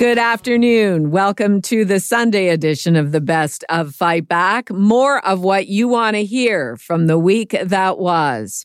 Good afternoon. Welcome to the Sunday edition of the Best of Fight Back. More of what you want to hear from the week that was.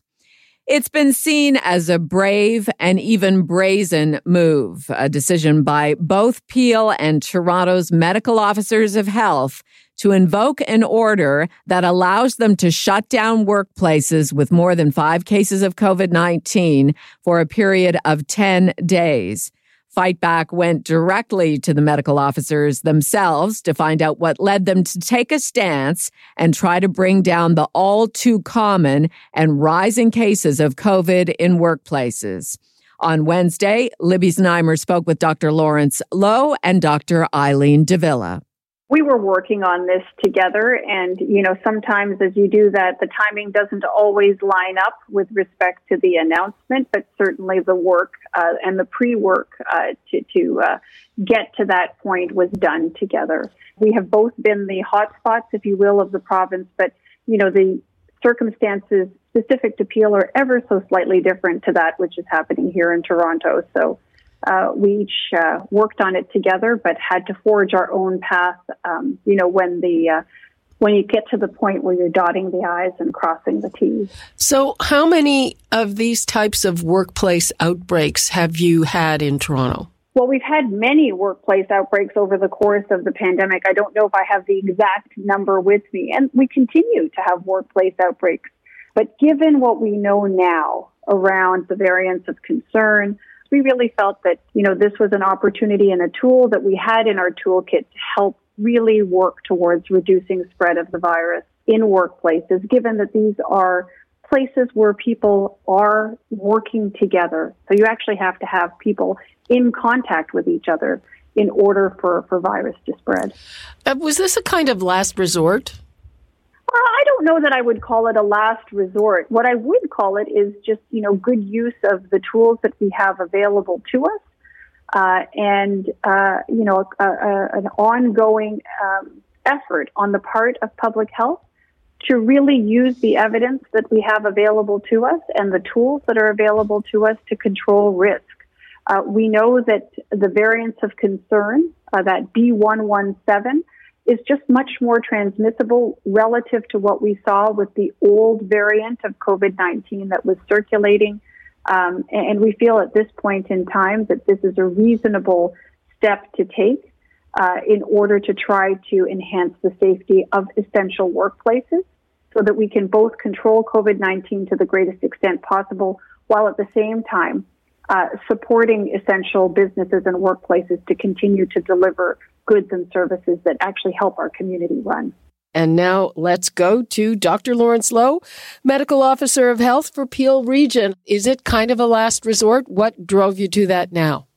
It's been seen as a brave and even brazen move, a decision by both Peel and Toronto's medical officers of health to invoke an order that allows them to shut down workplaces with more than five cases of COVID 19 for a period of 10 days. Fight Back went directly to the medical officers themselves to find out what led them to take a stance and try to bring down the all too common and rising cases of COVID in workplaces. On Wednesday, Libby Znaimer spoke with Dr. Lawrence Loh and Dr. Eileen de Villa we were working on this together. And you know sometimes as you do that the timing doesn't always line up with respect to the announcement but certainly the work uh, and the pre-work uh, to, to uh, get to that point was done together. We have both been the hotspots if you will of the province but you know the circumstances specific to peel are ever so slightly different to that which is happening here in toronto. So uh, we each uh, worked on it together, but had to forge our own path. Um, you know, when the uh, when you get to the point where you're dotting the i's and crossing the t's. So, how many of these types of workplace outbreaks have you had in Toronto? Well, we've had many workplace outbreaks over the course of the pandemic. I don't know if I have the exact number with me, and we continue to have workplace outbreaks. But given what we know now around the variants of concern, we really felt that, you know, this was an opportunity and a tool that we had in our toolkit to help really work towards reducing spread of the virus in workplaces, given that these are places where people are working together. So you actually have to have people in contact with each other in order for, for virus to spread. Uh, was this a kind of last resort? Know that I would call it a last resort. What I would call it is just, you know, good use of the tools that we have available to us, uh, and uh, you know, a, a, an ongoing um, effort on the part of public health to really use the evidence that we have available to us and the tools that are available to us to control risk. Uh, we know that the variants of concern, uh, that B117, is just much more transmissible relative to what we saw with the old variant of COVID 19 that was circulating. Um, and we feel at this point in time that this is a reasonable step to take uh, in order to try to enhance the safety of essential workplaces so that we can both control COVID 19 to the greatest extent possible while at the same time uh, supporting essential businesses and workplaces to continue to deliver goods and services that actually help our community run. And now let's go to Dr. Lawrence Loh, Medical Officer of Health for Peel Region. Is it kind of a last resort? What drove you to that now?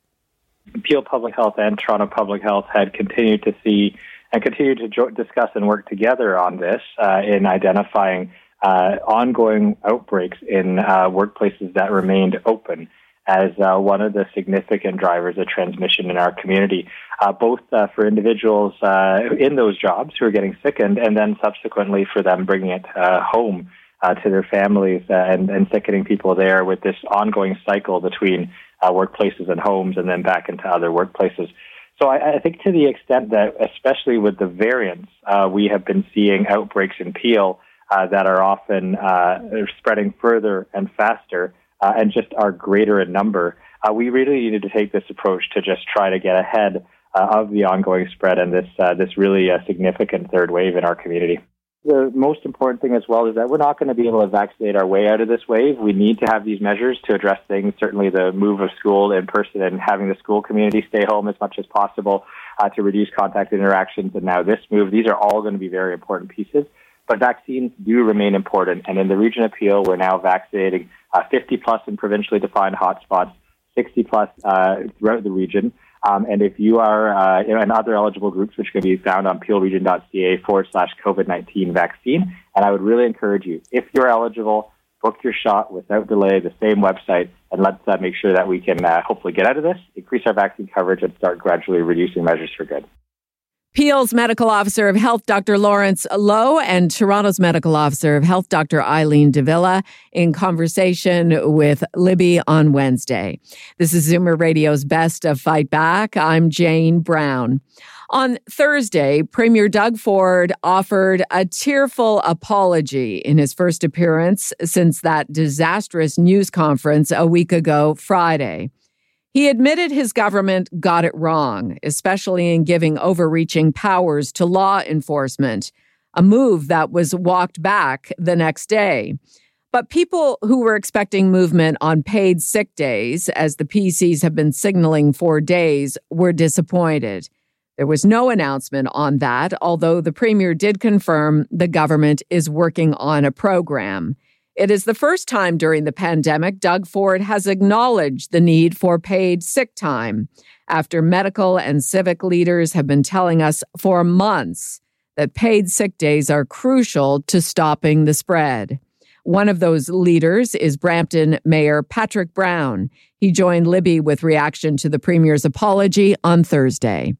Peel Public Health and Toronto Public Health had continued to see and continue to jo- discuss and work together on this uh, in identifying uh, ongoing outbreaks in uh, workplaces that remained open as uh, one of the significant drivers of transmission in our community, uh, both uh, for individuals uh, in those jobs who are getting sickened, and then subsequently for them bringing it uh, home uh, to their families and, and sickening people there with this ongoing cycle between workplaces and homes and then back into other workplaces. So I, I think to the extent that, especially with the variants, we have been seeing outbreaks in Peel that are often spreading further and faster uh, and just are greater in number, uh, we really needed to take this approach to just try to get ahead uh, of the ongoing spread and this uh, this really uh, significant third wave in our community. The most important thing as well is that we're not going to be able to vaccinate our way out of this wave. We need to have these measures to address things. Certainly, the move of school in person and having the school community stay home as much as possible uh, to reduce contact interactions, and now this move. These are all going to be very important pieces. But vaccines do remain important, and in the region of Peel, we're now vaccinating uh, 50 plus in provincially defined hotspots, 60 plus uh, throughout the region. Um, and if you are uh, in other eligible groups, which can be found on peelregion.ca forward slash COVID 19 vaccine. And I would really encourage you, if you're eligible, book your shot without delay, the same website, and let's uh, make sure that we can uh, hopefully get out of this, increase our vaccine coverage, and start gradually reducing measures for good. Peel's medical officer of health, Dr. Lawrence Loh, and Toronto's medical officer of health, Dr. Eileen de Villa, in conversation with Libby on Wednesday. This is Zoomer Radio's Best of Fight Back. I'm Jane Brown. On Thursday, Premier Doug Ford offered a tearful apology in his first appearance since that disastrous news conference a week ago Friday. He admitted his government got it wrong, especially in giving overreaching powers to law enforcement, a move that was walked back the next day. But people who were expecting movement on paid sick days, as the PCs have been signaling for days, were disappointed. There was no announcement on that, although the premier did confirm the government is working on a program. It is the first time during the pandemic Doug Ford has acknowledged the need for paid sick time after medical and civic leaders have been telling us for months that paid sick days are crucial to stopping the spread. One of those leaders is Brampton Mayor Patrick Brown. He joined Libby with reaction to the Premier's apology on Thursday.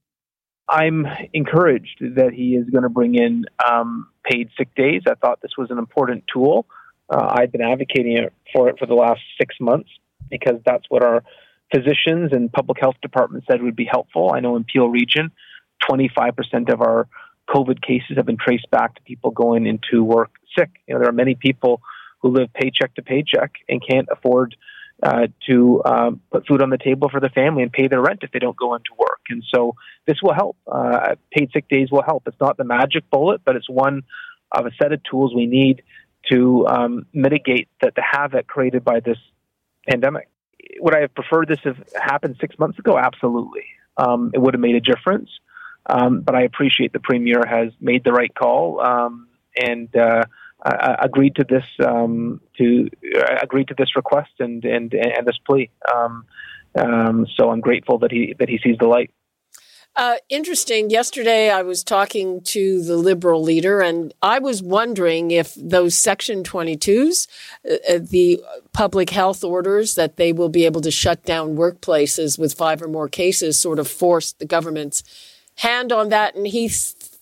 I'm encouraged that he is going to bring in um, paid sick days. I thought this was an important tool. Uh, I've been advocating for it for the last six months because that's what our physicians and public health department said would be helpful. I know in Peel Region, 25% of our COVID cases have been traced back to people going into work sick. You know, there are many people who live paycheck to paycheck and can't afford uh, to um, put food on the table for their family and pay their rent if they don't go into work. And so this will help. Uh, paid sick days will help. It's not the magic bullet, but it's one of a set of tools we need to um, mitigate the, the havoc created by this pandemic. Would I have preferred this have happened six months ago? Absolutely. Um, it would have made a difference. Um, but I appreciate the premier has made the right call um, and uh, agreed to this um, to uh, agreed to this request and and and this plea. Um, so I'm grateful that he that he sees the light. Uh, interesting. Yesterday, I was talking to the liberal leader, and I was wondering if those Section 22s, uh, uh, the public health orders that they will be able to shut down workplaces with five or more cases, sort of forced the government's hand on that. And he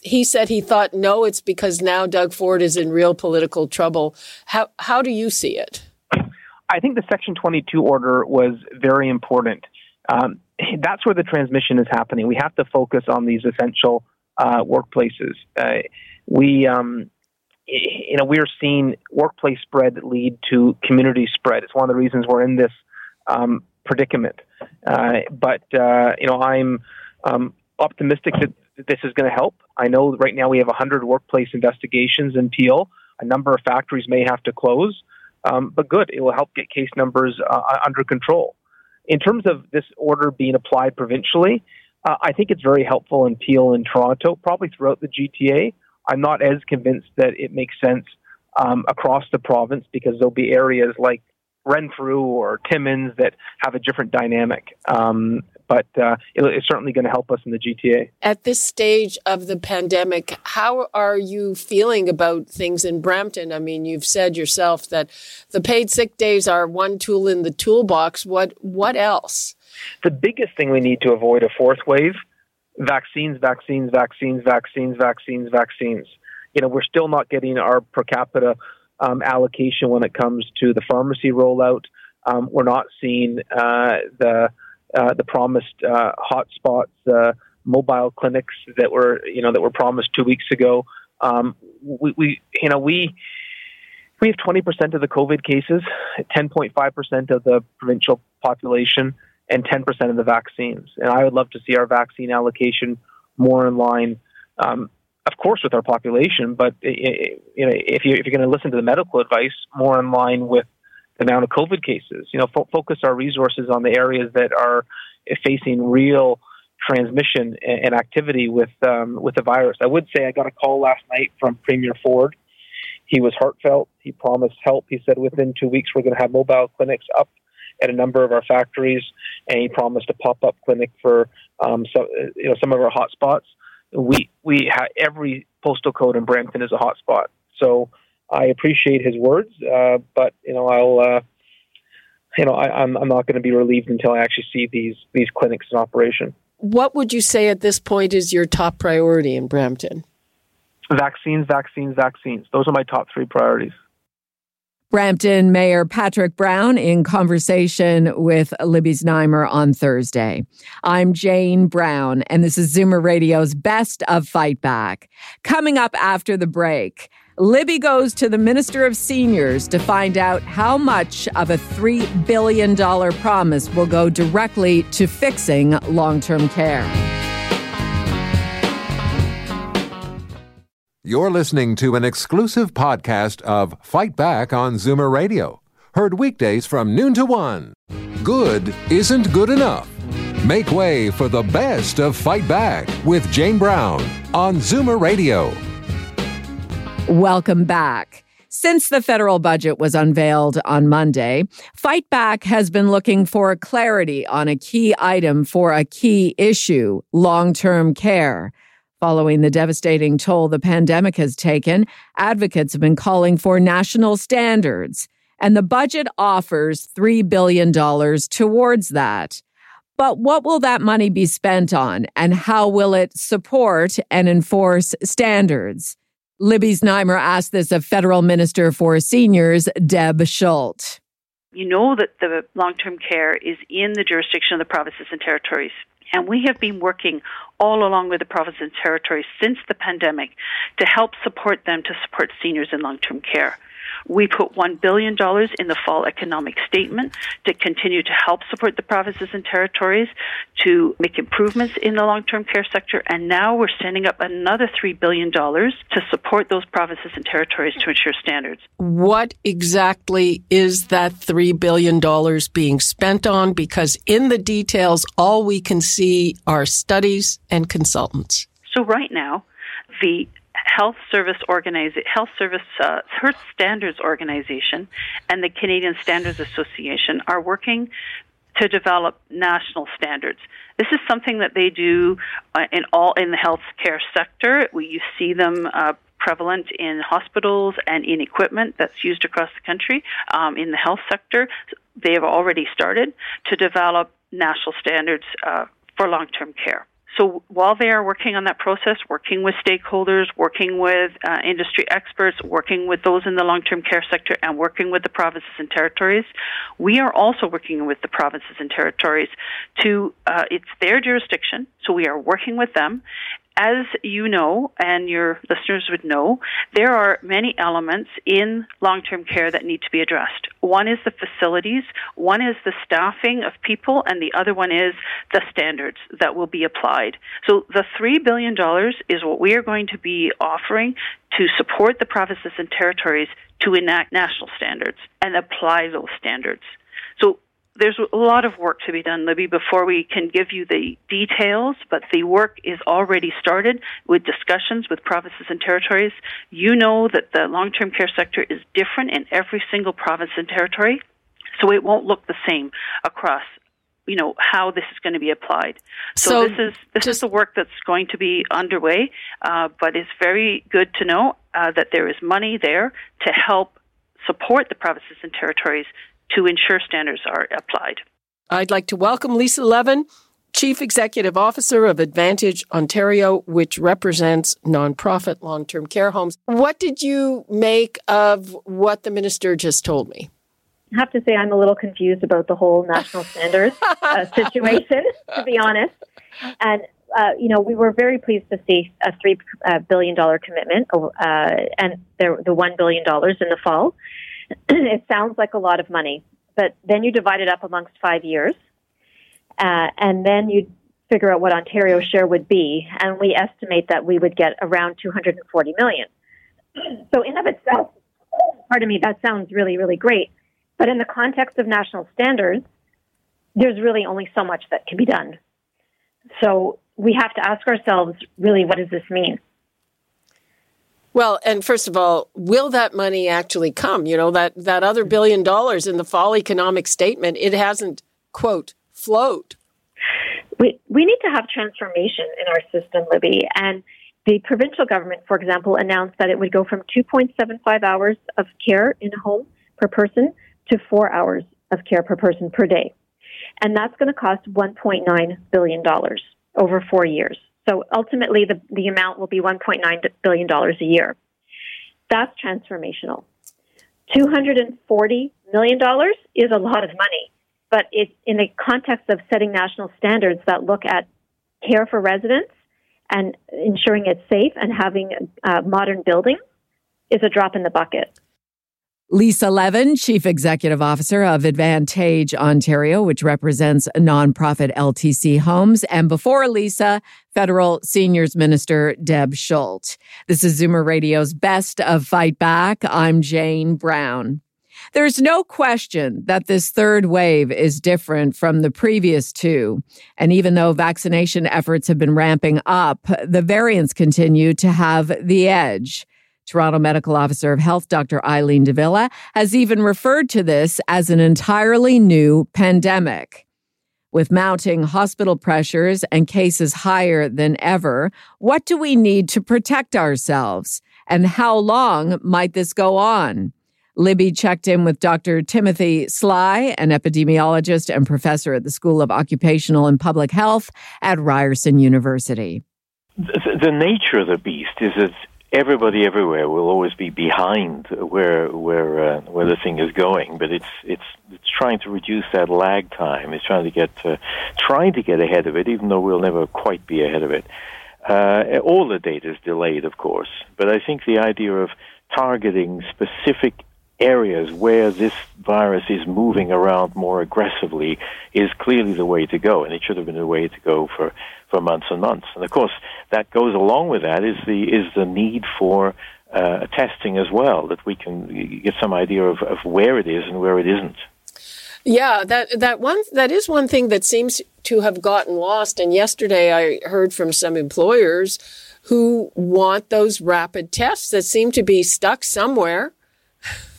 he said he thought no, it's because now Doug Ford is in real political trouble. How how do you see it? I think the Section 22 order was very important. Um, that's where the transmission is happening. We have to focus on these essential uh, workplaces. Uh, we, um, you know, we're seeing workplace spread lead to community spread. It's one of the reasons we're in this um, predicament. Uh, but uh, you know, I'm um, optimistic that this is going to help. I know right now we have 100 workplace investigations in Peel. A number of factories may have to close, um, but good. It will help get case numbers uh, under control. In terms of this order being applied provincially, uh, I think it's very helpful in Peel and Toronto, probably throughout the GTA. I'm not as convinced that it makes sense um, across the province because there'll be areas like Renfrew or Timmins that have a different dynamic. Um, but uh, it's certainly going to help us in the GTA. At this stage of the pandemic, how are you feeling about things in Brampton? I mean, you've said yourself that the paid sick days are one tool in the toolbox. What what else? The biggest thing we need to avoid a fourth wave: vaccines, vaccines, vaccines, vaccines, vaccines, vaccines. You know, we're still not getting our per capita um, allocation when it comes to the pharmacy rollout. Um, we're not seeing uh, the uh, the promised uh, hotspots, uh, mobile clinics that were you know that were promised two weeks ago. Um, we, we you know we we have 20% of the COVID cases, 10.5% of the provincial population, and 10% of the vaccines. And I would love to see our vaccine allocation more in line, um, of course, with our population. But you know, if you if you're going to listen to the medical advice, more in line with amount of COVID cases. You know, fo- focus our resources on the areas that are facing real transmission and, and activity with um, with the virus. I would say I got a call last night from Premier Ford. He was heartfelt. He promised help. He said within two weeks we're going to have mobile clinics up at a number of our factories, and he promised a pop-up clinic for um, so, you know some of our hotspots. We we ha- every postal code in Brampton is a hotspot, so I appreciate his words, uh, but you know I'll. Uh, you know, I, I'm, I'm not going to be relieved until I actually see these these clinics in operation. What would you say at this point is your top priority in Brampton? Vaccines, vaccines, vaccines. Those are my top three priorities. Brampton Mayor Patrick Brown in conversation with Libby Znaimer on Thursday. I'm Jane Brown, and this is Zoomer Radio's Best of Fight Back. Coming up after the break, Libby goes to the Minister of Seniors to find out how much of a $3 billion promise will go directly to fixing long term care. You're listening to an exclusive podcast of Fight Back on Zoomer Radio. Heard weekdays from noon to one. Good isn't good enough. Make way for the best of Fight Back with Jane Brown on Zoomer Radio. Welcome back. Since the federal budget was unveiled on Monday, Fight Back has been looking for clarity on a key item for a key issue long term care. Following the devastating toll the pandemic has taken, advocates have been calling for national standards, and the budget offers $3 billion towards that. But what will that money be spent on, and how will it support and enforce standards? Libby Znaimer asked this of Federal Minister for Seniors, Deb Schulte. You know that the long term care is in the jurisdiction of the provinces and territories. And we have been working all along with the provinces and territories since the pandemic to help support them to support seniors in long term care. We put $1 billion in the fall economic statement to continue to help support the provinces and territories to make improvements in the long term care sector. And now we're standing up another $3 billion to support those provinces and territories to ensure standards. What exactly is that $3 billion being spent on? Because in the details, all we can see are studies and consultants. So right now, the Health Service Organization, Health Service uh, Health Standards Organization, and the Canadian Standards Association are working to develop national standards. This is something that they do uh, in all in the healthcare sector. We you see them. Uh, prevalent in hospitals and in equipment that's used across the country um, in the health sector. They have already started to develop national standards uh, for long term care. So while they are working on that process, working with stakeholders, working with uh, industry experts, working with those in the long-term care sector, and working with the provinces and territories, we are also working with the provinces and territories to, uh, it's their jurisdiction, so we are working with them, as you know, and your listeners would know, there are many elements in long term care that need to be addressed. One is the facilities, one is the staffing of people, and the other one is the standards that will be applied. So the $3 billion is what we are going to be offering to support the provinces and territories to enact national standards and apply those standards. So there's a lot of work to be done, Libby, before we can give you the details, but the work is already started with discussions with provinces and territories. You know that the long term care sector is different in every single province and territory, so it won't look the same across you know how this is going to be applied. So, so this is this just, is the work that's going to be underway, uh, but it's very good to know uh, that there is money there to help support the provinces and territories to ensure standards are applied. I'd like to welcome Lisa Levin, Chief Executive Officer of Advantage Ontario, which represents nonprofit long term care homes. What did you make of what the minister just told me? I have to say, I'm a little confused about the whole national standards uh, situation, to be honest. And uh, you know, we were very pleased to see a three uh, billion dollar commitment, uh, and the, the one billion dollars in the fall. it sounds like a lot of money, but then you divide it up amongst five years, uh, and then you figure out what Ontario's share would be, and we estimate that we would get around 240 million. So, in of itself, pardon me, that sounds really, really great. But in the context of national standards, there's really only so much that can be done. So we have to ask ourselves, really, what does this mean? Well, and first of all, will that money actually come? You know, that, that other billion dollars in the fall economic statement, it hasn't, quote, flowed. We, we need to have transformation in our system, Libby. And the provincial government, for example, announced that it would go from 2.75 hours of care in a home per person to four hours of care per person per day. And that's going to cost $1.9 billion over four years. So ultimately, the, the amount will be $1.9 billion a year. That's transformational. $240 million is a lot of money, but it, in the context of setting national standards that look at care for residents and ensuring it's safe and having uh, modern buildings is a drop in the bucket. Lisa Levin, Chief Executive Officer of Advantage Ontario, which represents nonprofit LTC homes. And before Lisa, Federal Seniors Minister Deb Schulte. This is Zoomer Radio's Best of Fight Back. I'm Jane Brown. There's no question that this third wave is different from the previous two. And even though vaccination efforts have been ramping up, the variants continue to have the edge. Toronto Medical Officer of Health, Dr. Eileen de Villa, has even referred to this as an entirely new pandemic. With mounting hospital pressures and cases higher than ever, what do we need to protect ourselves? And how long might this go on? Libby checked in with Dr. Timothy Sly, an epidemiologist and professor at the School of Occupational and Public Health at Ryerson University. The, the nature of the beast is that everybody everywhere will always be behind where where uh, where the thing is going, but it's it's it's trying to reduce that lag time. It's trying to get uh, trying to get ahead of it, even though we'll never quite be ahead of it. Uh, all the data is delayed, of course, but I think the idea of targeting specific areas where this virus is moving around more aggressively is clearly the way to go, and it should have been the way to go for, for months and months. And of course, that goes along with that is the is the need for uh, testing as well, that we can get some idea of, of where it is and where it isn't. Yeah, that that one that is one thing that seems to have gotten lost. And yesterday, I heard from some employers who want those rapid tests that seem to be stuck somewhere.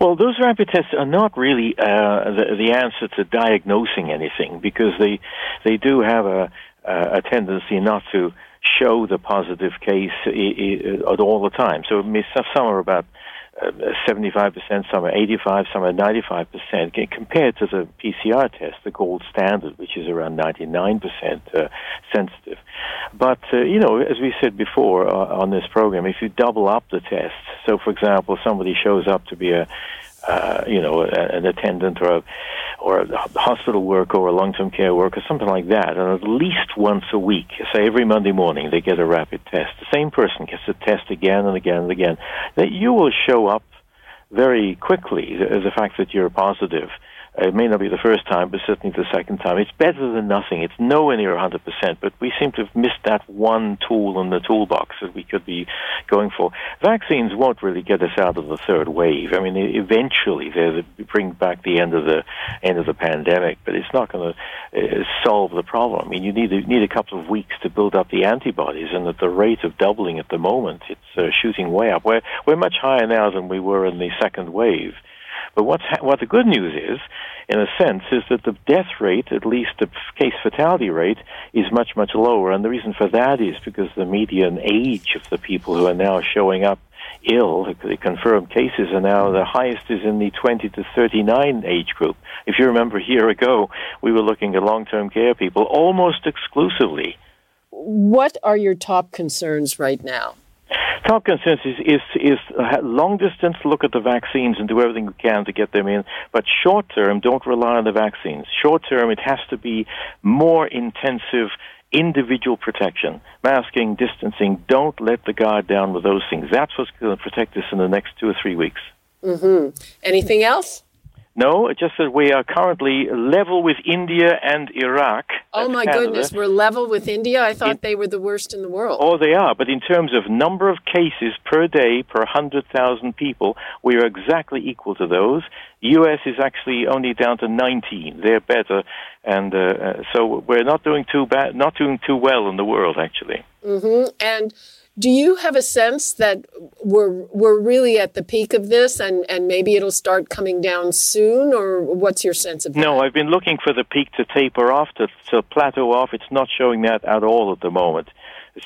Well, those rapid tests are not really uh, the, the answer to diagnosing anything because they they do have a a tendency not to show the positive case at all the time. So some are about 75%, some are 85, some are 95% compared to the PCR test, the gold standard, which is around 99% uh, sensitive. But, uh, you know, as we said before uh, on this program, if you double up the tests, so for example, somebody shows up to be a uh, you know, an attendant or a, or a hospital worker or a long-term care worker, something like that, and at least once a week, say every Monday morning, they get a rapid test. The same person gets a test again and again and again. That you will show up very quickly as the fact that you're positive it may not be the first time, but certainly the second time. It's better than nothing. It's nowhere near 100%, but we seem to have missed that one tool in the toolbox that we could be going for. Vaccines won't really get us out of the third wave. I mean, eventually they bring back the end of the end of the pandemic, but it's not going to uh, solve the problem. I mean, you need you need a couple of weeks to build up the antibodies, and at the rate of doubling at the moment, it's uh, shooting way up. We're we're much higher now than we were in the second wave. But what's ha- what the good news is, in a sense, is that the death rate, at least the case fatality rate, is much much lower. And the reason for that is because the median age of the people who are now showing up ill, the confirmed cases are now the highest is in the 20 to 39 age group. If you remember a year ago, we were looking at long-term care people almost exclusively. What are your top concerns right now? Top consensus is, is uh, long distance look at the vaccines and do everything we can to get them in. But short term, don't rely on the vaccines. Short term, it has to be more intensive individual protection, masking, distancing. Don't let the guard down with those things. That's what's going to protect us in the next two or three weeks. Mm-hmm. Anything else? No, it just that we are currently level with India and Iraq. Oh my Canada. goodness, we're level with India. I thought in, they were the worst in the world. Oh, they are. But in terms of number of cases per day per 100,000 people, we are exactly equal to those. U.S. is actually only down to 19. They're better, and uh, uh, so we're not doing too bad, not doing too well in the world actually. Mm-hmm. And Do you have a sense that we're we're really at the peak of this, and and maybe it'll start coming down soon, or what's your sense of that? No, I've been looking for the peak to taper off, to, to plateau off. It's not showing that at all at the moment.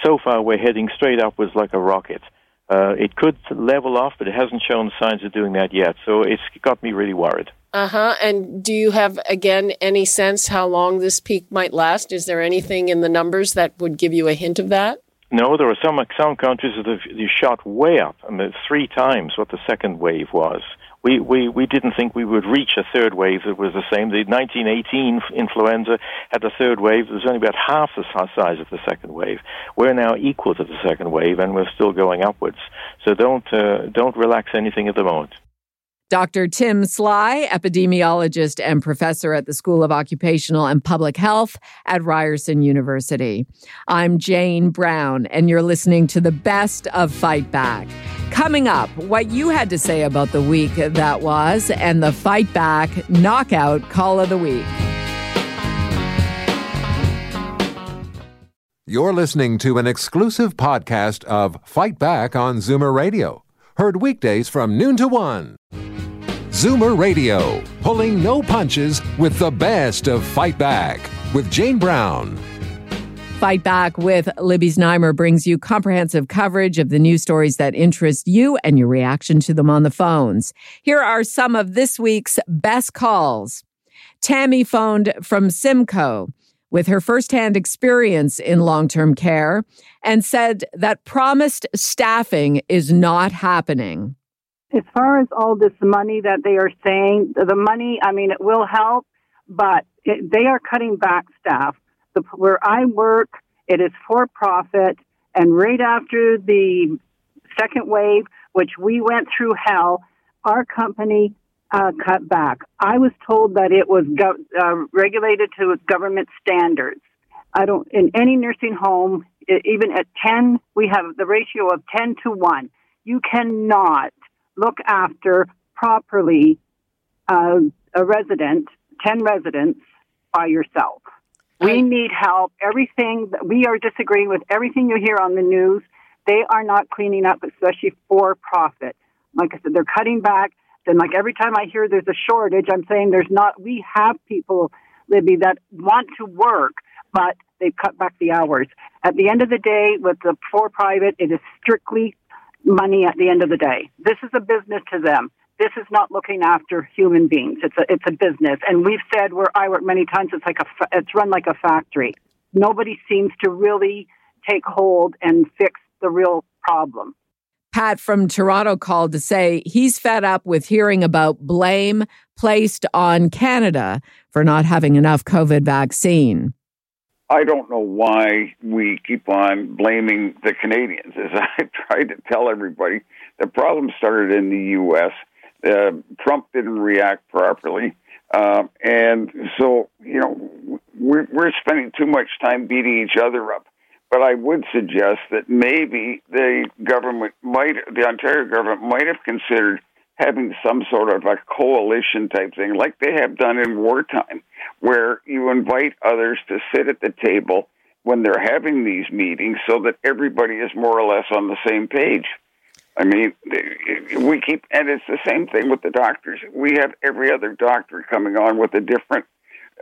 So far, we're heading straight upwards like a rocket. Uh, it could level off, but it hasn't shown signs of doing that yet. So it's got me really worried. Uh huh. And do you have, again, any sense how long this peak might last? Is there anything in the numbers that would give you a hint of that? No, there are some some countries that have shot way up, I mean, three times what the second wave was. We, we, we didn't think we would reach a third wave that was the same. The 1918 influenza had a third wave that was only about half the size of the second wave. We're now equal to the second wave, and we're still going upwards. So don't uh, don't relax anything at the moment. Dr. Tim Sly, epidemiologist and professor at the School of Occupational and Public Health at Ryerson University. I'm Jane Brown, and you're listening to the best of Fight Back. Coming up, what you had to say about the week that was, and the Fight Back Knockout Call of the Week. You're listening to an exclusive podcast of Fight Back on Zoomer Radio, heard weekdays from noon to one. Zoomer Radio, pulling no punches with the best of Fight Back with Jane Brown. Fight Back with Libby Znaimer brings you comprehensive coverage of the news stories that interest you and your reaction to them on the phones. Here are some of this week's best calls. Tammy phoned from Simcoe with her firsthand experience in long term care and said that promised staffing is not happening. As far as all this money that they are saying, the money, I mean, it will help, but it, they are cutting back staff. The, where I work, it is for profit, and right after the second wave, which we went through hell, our company uh, cut back. I was told that it was go- uh, regulated to government standards. I don't in any nursing home, even at ten, we have the ratio of ten to one. You cannot look after properly uh, a resident, 10 residents by yourself. We need help. Everything, we are disagreeing with everything you hear on the news. They are not cleaning up, especially for profit. Like I said, they're cutting back. Then, like every time I hear there's a shortage, I'm saying there's not, we have people, Libby, that want to work, but they've cut back the hours. At the end of the day, with the for private, it is strictly money at the end of the day. This is a business to them. This is not looking after human beings. It's a it's a business, and we've said where I work many times. It's like a it's run like a factory. Nobody seems to really take hold and fix the real problem. Pat from Toronto called to say he's fed up with hearing about blame placed on Canada for not having enough COVID vaccine. I don't know why we keep on blaming the Canadians. As I tried to tell everybody, the problem started in the U.S. Uh, Trump didn't react properly. Uh, and so, you know, we're, we're spending too much time beating each other up. But I would suggest that maybe the government might, the Ontario government might have considered having some sort of a coalition type thing, like they have done in wartime, where you invite others to sit at the table when they're having these meetings so that everybody is more or less on the same page. I mean, we keep, and it's the same thing with the doctors. We have every other doctor coming on with a different,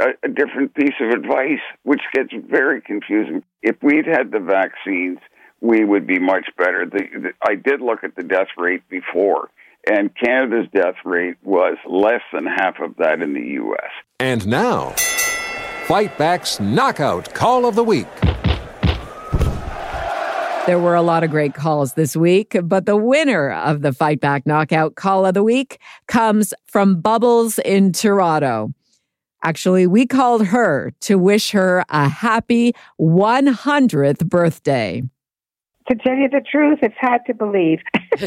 a, different piece of advice, which gets very confusing. If we'd had the vaccines, we would be much better. The, the, I did look at the death rate before, and Canada's death rate was less than half of that in the U.S. And now, Fight Back's Knockout Call of the Week. There were a lot of great calls this week, but the winner of the Fight Back Knockout Call of the Week comes from Bubbles in Toronto. Actually, we called her to wish her a happy 100th birthday. To tell you the truth, it's hard to believe.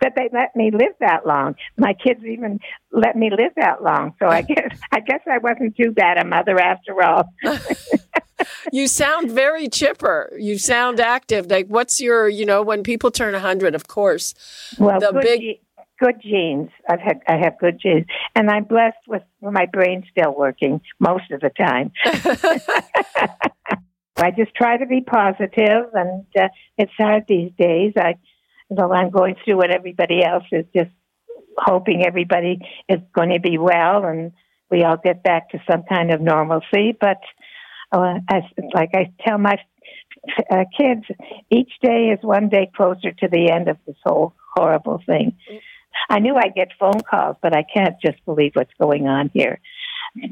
that they let me live that long. My kids even let me live that long. So I guess I guess I wasn't too bad a mother after all. you sound very chipper. You sound active. Like what's your, you know, when people turn 100, of course. Well, the good, big ge- good genes. I've had I have good genes. And I'm blessed with my brain still working most of the time. I just try to be positive, and uh, it's hard these days. I, know, I'm going through what everybody else is, just hoping everybody is going to be well and we all get back to some kind of normalcy. But uh, as like I tell my uh, kids, each day is one day closer to the end of this whole horrible thing. I knew I'd get phone calls, but I can't just believe what's going on here.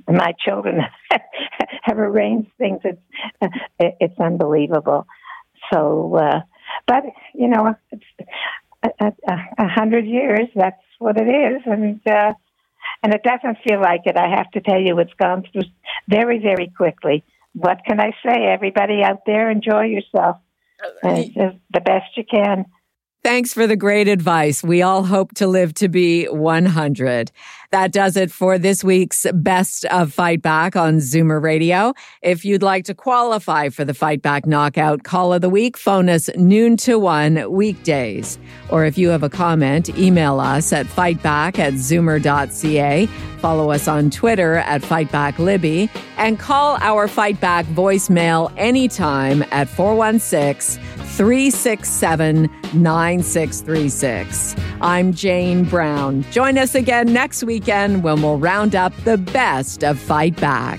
My children have arranged things. It's it's unbelievable. So, uh, but you know, it's a, a, a hundred years. That's what it is, and uh, and it doesn't feel like it. I have to tell you, it's gone through very, very quickly. What can I say? Everybody out there, enjoy yourself. Uh, the best you can. Thanks for the great advice. We all hope to live to be 100. That does it for this week's Best of Fight Back on Zoomer Radio. If you'd like to qualify for the Fight Back Knockout Call of the Week, phone us noon to one weekdays. Or if you have a comment, email us at fightback at zoomer.ca. Follow us on Twitter at FightbackLibby and call our Fight Back voicemail anytime at 416 367 9636. I'm Jane Brown. Join us again next weekend when we'll round up the best of Fight Back.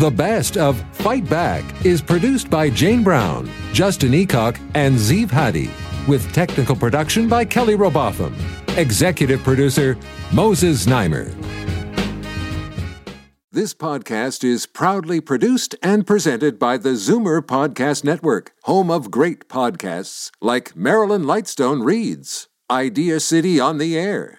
The Best of Fight Back is produced by Jane Brown, Justin Eacock, and Zeev Hadi, with technical production by Kelly Robotham. Executive producer Moses Znaimer. This podcast is proudly produced and presented by the Zoomer Podcast Network, home of great podcasts like Marilyn Lightstone Reads, Idea City on the Air,